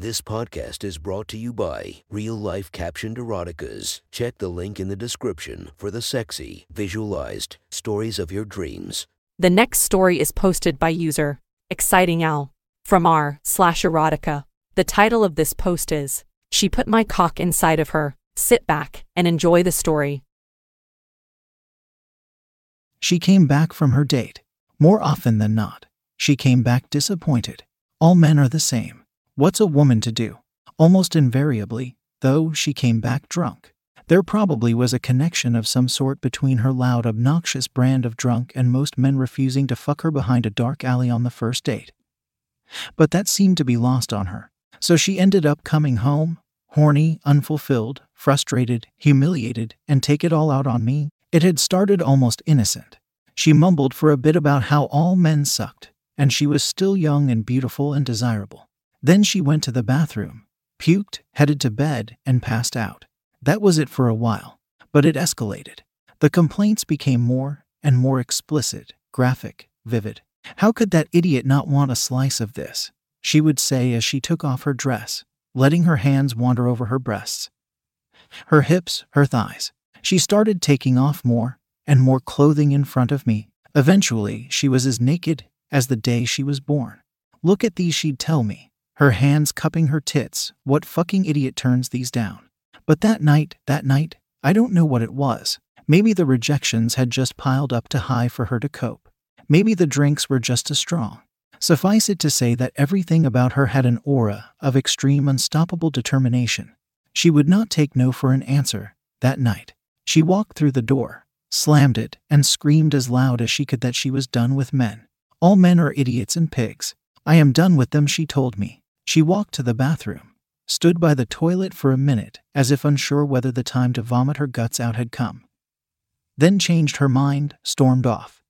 This podcast is brought to you by Real Life Captioned Eroticas. Check the link in the description for the sexy, visualized stories of your dreams. The next story is posted by user Exciting Al from r slash erotica. The title of this post is She Put My Cock Inside of Her. Sit back and enjoy the story. She came back from her date. More often than not, she came back disappointed. All men are the same. What's a woman to do? Almost invariably, though, she came back drunk. There probably was a connection of some sort between her loud, obnoxious brand of drunk and most men refusing to fuck her behind a dark alley on the first date. But that seemed to be lost on her. So she ended up coming home, horny, unfulfilled, frustrated, humiliated, and take it all out on me. It had started almost innocent. She mumbled for a bit about how all men sucked, and she was still young and beautiful and desirable. Then she went to the bathroom, puked, headed to bed, and passed out. That was it for a while, but it escalated. The complaints became more and more explicit, graphic, vivid. How could that idiot not want a slice of this? She would say as she took off her dress, letting her hands wander over her breasts, her hips, her thighs. She started taking off more and more clothing in front of me. Eventually, she was as naked as the day she was born. Look at these, she'd tell me her hands cupping her tits. What fucking idiot turns these down? But that night, that night, I don't know what it was. Maybe the rejections had just piled up too high for her to cope. Maybe the drinks were just as strong. Suffice it to say that everything about her had an aura of extreme, unstoppable determination. She would not take no for an answer that night. She walked through the door, slammed it, and screamed as loud as she could that she was done with men. All men are idiots and pigs. I am done with them, she told me. She walked to the bathroom, stood by the toilet for a minute as if unsure whether the time to vomit her guts out had come, then changed her mind, stormed off,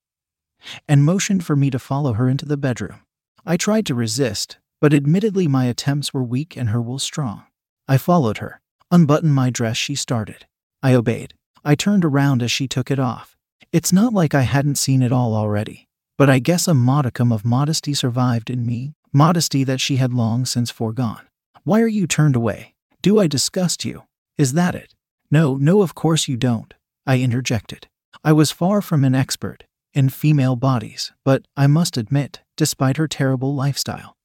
and motioned for me to follow her into the bedroom. I tried to resist, but admittedly my attempts were weak and her will strong. I followed her, unbuttoned my dress, she started. I obeyed. I turned around as she took it off. It's not like I hadn't seen it all already, but I guess a modicum of modesty survived in me modesty that she had long since foregone. Why are you turned away? Do I disgust you? Is that it? No, no, of course you don't, I interjected. I was far from an expert in female bodies, but I must admit, despite her terrible lifestyle,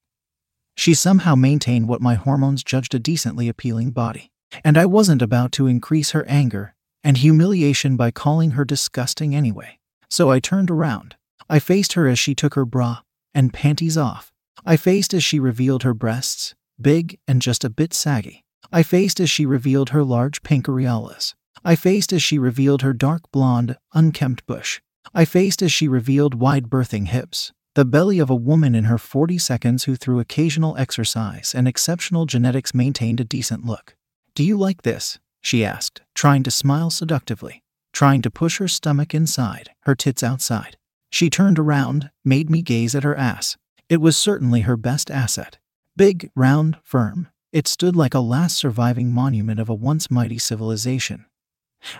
she somehow maintained what my hormones judged a decently appealing body. And I wasn't about to increase her anger and humiliation by calling her disgusting anyway. So I turned around. I faced her as she took her bra and panties off I faced as she revealed her breasts, big and just a bit saggy. I faced as she revealed her large pink areolas. I faced as she revealed her dark blonde, unkempt bush. I faced as she revealed wide birthing hips, the belly of a woman in her 40 seconds who, through occasional exercise and exceptional genetics, maintained a decent look. Do you like this? she asked, trying to smile seductively, trying to push her stomach inside, her tits outside. She turned around, made me gaze at her ass, it was certainly her best asset. Big, round, firm, it stood like a last surviving monument of a once mighty civilization,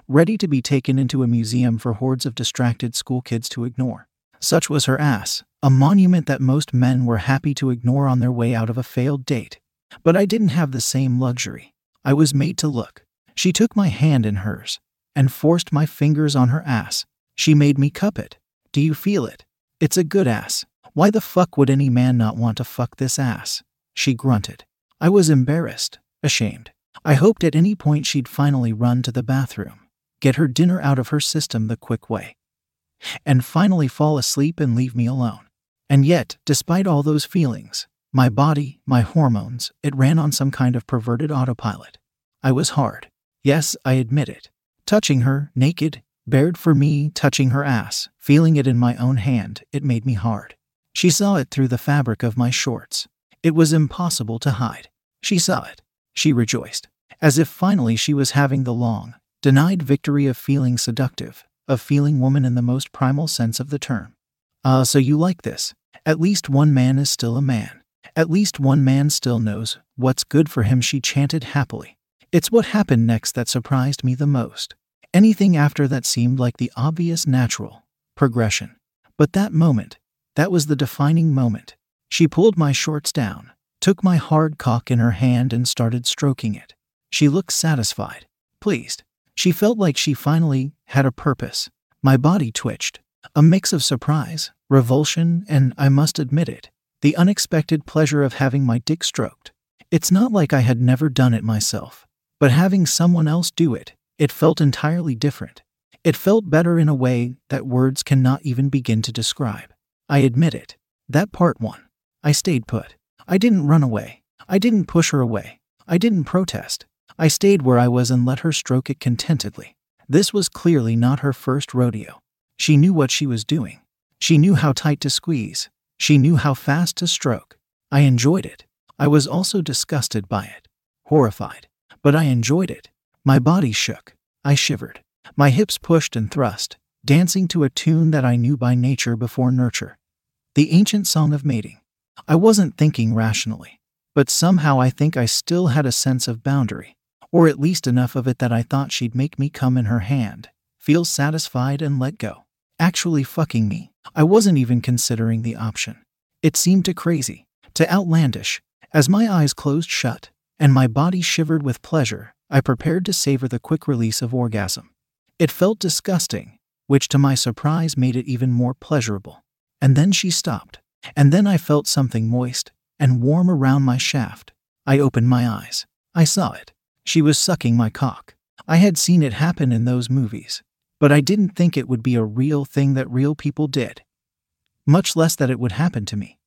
ready to be taken into a museum for hordes of distracted school kids to ignore. Such was her ass, a monument that most men were happy to ignore on their way out of a failed date. But I didn't have the same luxury. I was made to look. She took my hand in hers and forced my fingers on her ass. She made me cup it. Do you feel it? It's a good ass. Why the fuck would any man not want to fuck this ass? She grunted. I was embarrassed, ashamed. I hoped at any point she'd finally run to the bathroom, get her dinner out of her system the quick way, and finally fall asleep and leave me alone. And yet, despite all those feelings, my body, my hormones, it ran on some kind of perverted autopilot. I was hard. Yes, I admit it. Touching her, naked, bared for me, touching her ass, feeling it in my own hand, it made me hard. She saw it through the fabric of my shorts. It was impossible to hide. She saw it. She rejoiced, as if finally she was having the long, denied victory of feeling seductive, of feeling woman in the most primal sense of the term. Ah, uh, so you like this. At least one man is still a man. At least one man still knows what's good for him, she chanted happily. It's what happened next that surprised me the most. Anything after that seemed like the obvious natural progression. But that moment, that was the defining moment. She pulled my shorts down, took my hard cock in her hand and started stroking it. She looked satisfied, pleased. She felt like she finally had a purpose. My body twitched, a mix of surprise, revulsion, and, I must admit it, the unexpected pleasure of having my dick stroked. It's not like I had never done it myself, but having someone else do it, it felt entirely different. It felt better in a way that words cannot even begin to describe. I admit it. That part won. I stayed put. I didn't run away. I didn't push her away. I didn't protest. I stayed where I was and let her stroke it contentedly. This was clearly not her first rodeo. She knew what she was doing. She knew how tight to squeeze. She knew how fast to stroke. I enjoyed it. I was also disgusted by it, horrified. But I enjoyed it. My body shook. I shivered. My hips pushed and thrust, dancing to a tune that I knew by nature before nurture. The ancient song of mating. I wasn't thinking rationally, but somehow I think I still had a sense of boundary, or at least enough of it that I thought she'd make me come in her hand, feel satisfied, and let go. Actually, fucking me. I wasn't even considering the option. It seemed too crazy, too outlandish. As my eyes closed shut and my body shivered with pleasure, I prepared to savor the quick release of orgasm. It felt disgusting, which to my surprise made it even more pleasurable. And then she stopped, and then I felt something moist and warm around my shaft. I opened my eyes. I saw it. She was sucking my cock. I had seen it happen in those movies, but I didn't think it would be a real thing that real people did, much less that it would happen to me.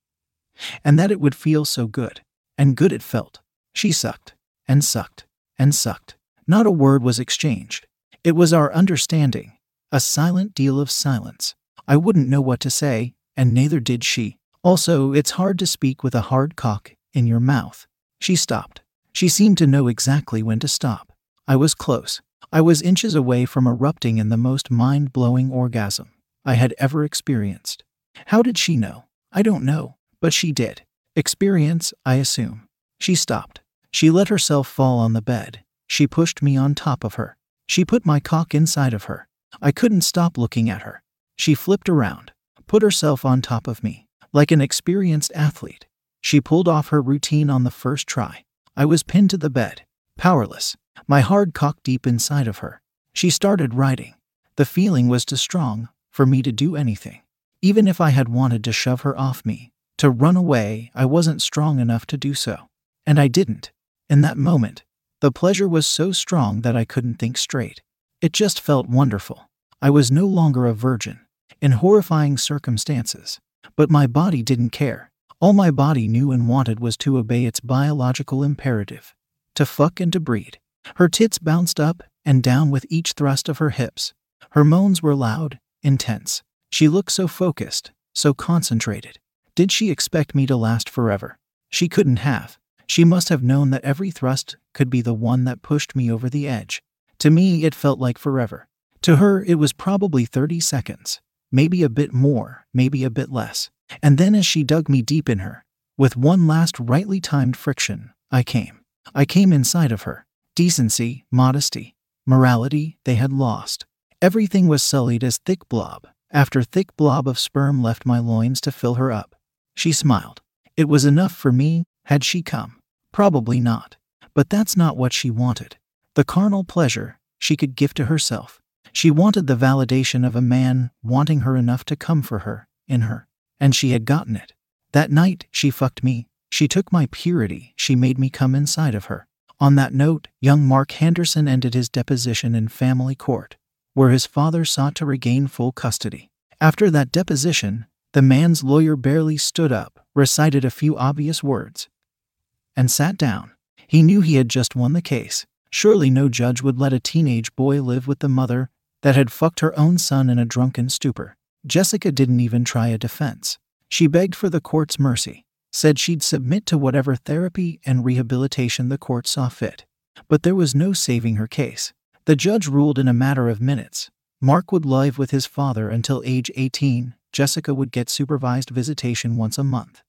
And that it would feel so good. And good it felt. She sucked, and sucked, and sucked. Not a word was exchanged. It was our understanding, a silent deal of silence. I wouldn't know what to say, and neither did she. Also, it's hard to speak with a hard cock in your mouth. She stopped. She seemed to know exactly when to stop. I was close. I was inches away from erupting in the most mind blowing orgasm I had ever experienced. How did she know? I don't know, but she did. Experience, I assume. She stopped. She let herself fall on the bed. She pushed me on top of her. She put my cock inside of her. I couldn't stop looking at her. She flipped around, put herself on top of me, like an experienced athlete. She pulled off her routine on the first try. I was pinned to the bed, powerless, my hard cock deep inside of her. She started riding. The feeling was too strong for me to do anything. Even if I had wanted to shove her off me, to run away, I wasn't strong enough to do so. And I didn't. In that moment, the pleasure was so strong that I couldn't think straight. It just felt wonderful. I was no longer a virgin, in horrifying circumstances. But my body didn't care. All my body knew and wanted was to obey its biological imperative to fuck and to breed. Her tits bounced up and down with each thrust of her hips. Her moans were loud, intense. She looked so focused, so concentrated. Did she expect me to last forever? She couldn't have. She must have known that every thrust could be the one that pushed me over the edge. To me, it felt like forever. To her, it was probably 30 seconds. Maybe a bit more, maybe a bit less. And then, as she dug me deep in her, with one last rightly timed friction, I came. I came inside of her. Decency, modesty, morality, they had lost. Everything was sullied as thick blob, after thick blob of sperm left my loins to fill her up. She smiled. It was enough for me, had she come. Probably not. But that's not what she wanted. The carnal pleasure she could give to herself. She wanted the validation of a man wanting her enough to come for her, in her. And she had gotten it. That night, she fucked me. She took my purity. She made me come inside of her. On that note, young Mark Henderson ended his deposition in family court, where his father sought to regain full custody. After that deposition, the man's lawyer barely stood up, recited a few obvious words, and sat down. He knew he had just won the case. Surely no judge would let a teenage boy live with the mother that had fucked her own son in a drunken stupor. Jessica didn't even try a defense. She begged for the court's mercy said she'd submit to whatever therapy and rehabilitation the court saw fit. But there was no saving her case. The judge ruled in a matter of minutes. Mark would live with his father until age 18. Jessica would get supervised visitation once a month.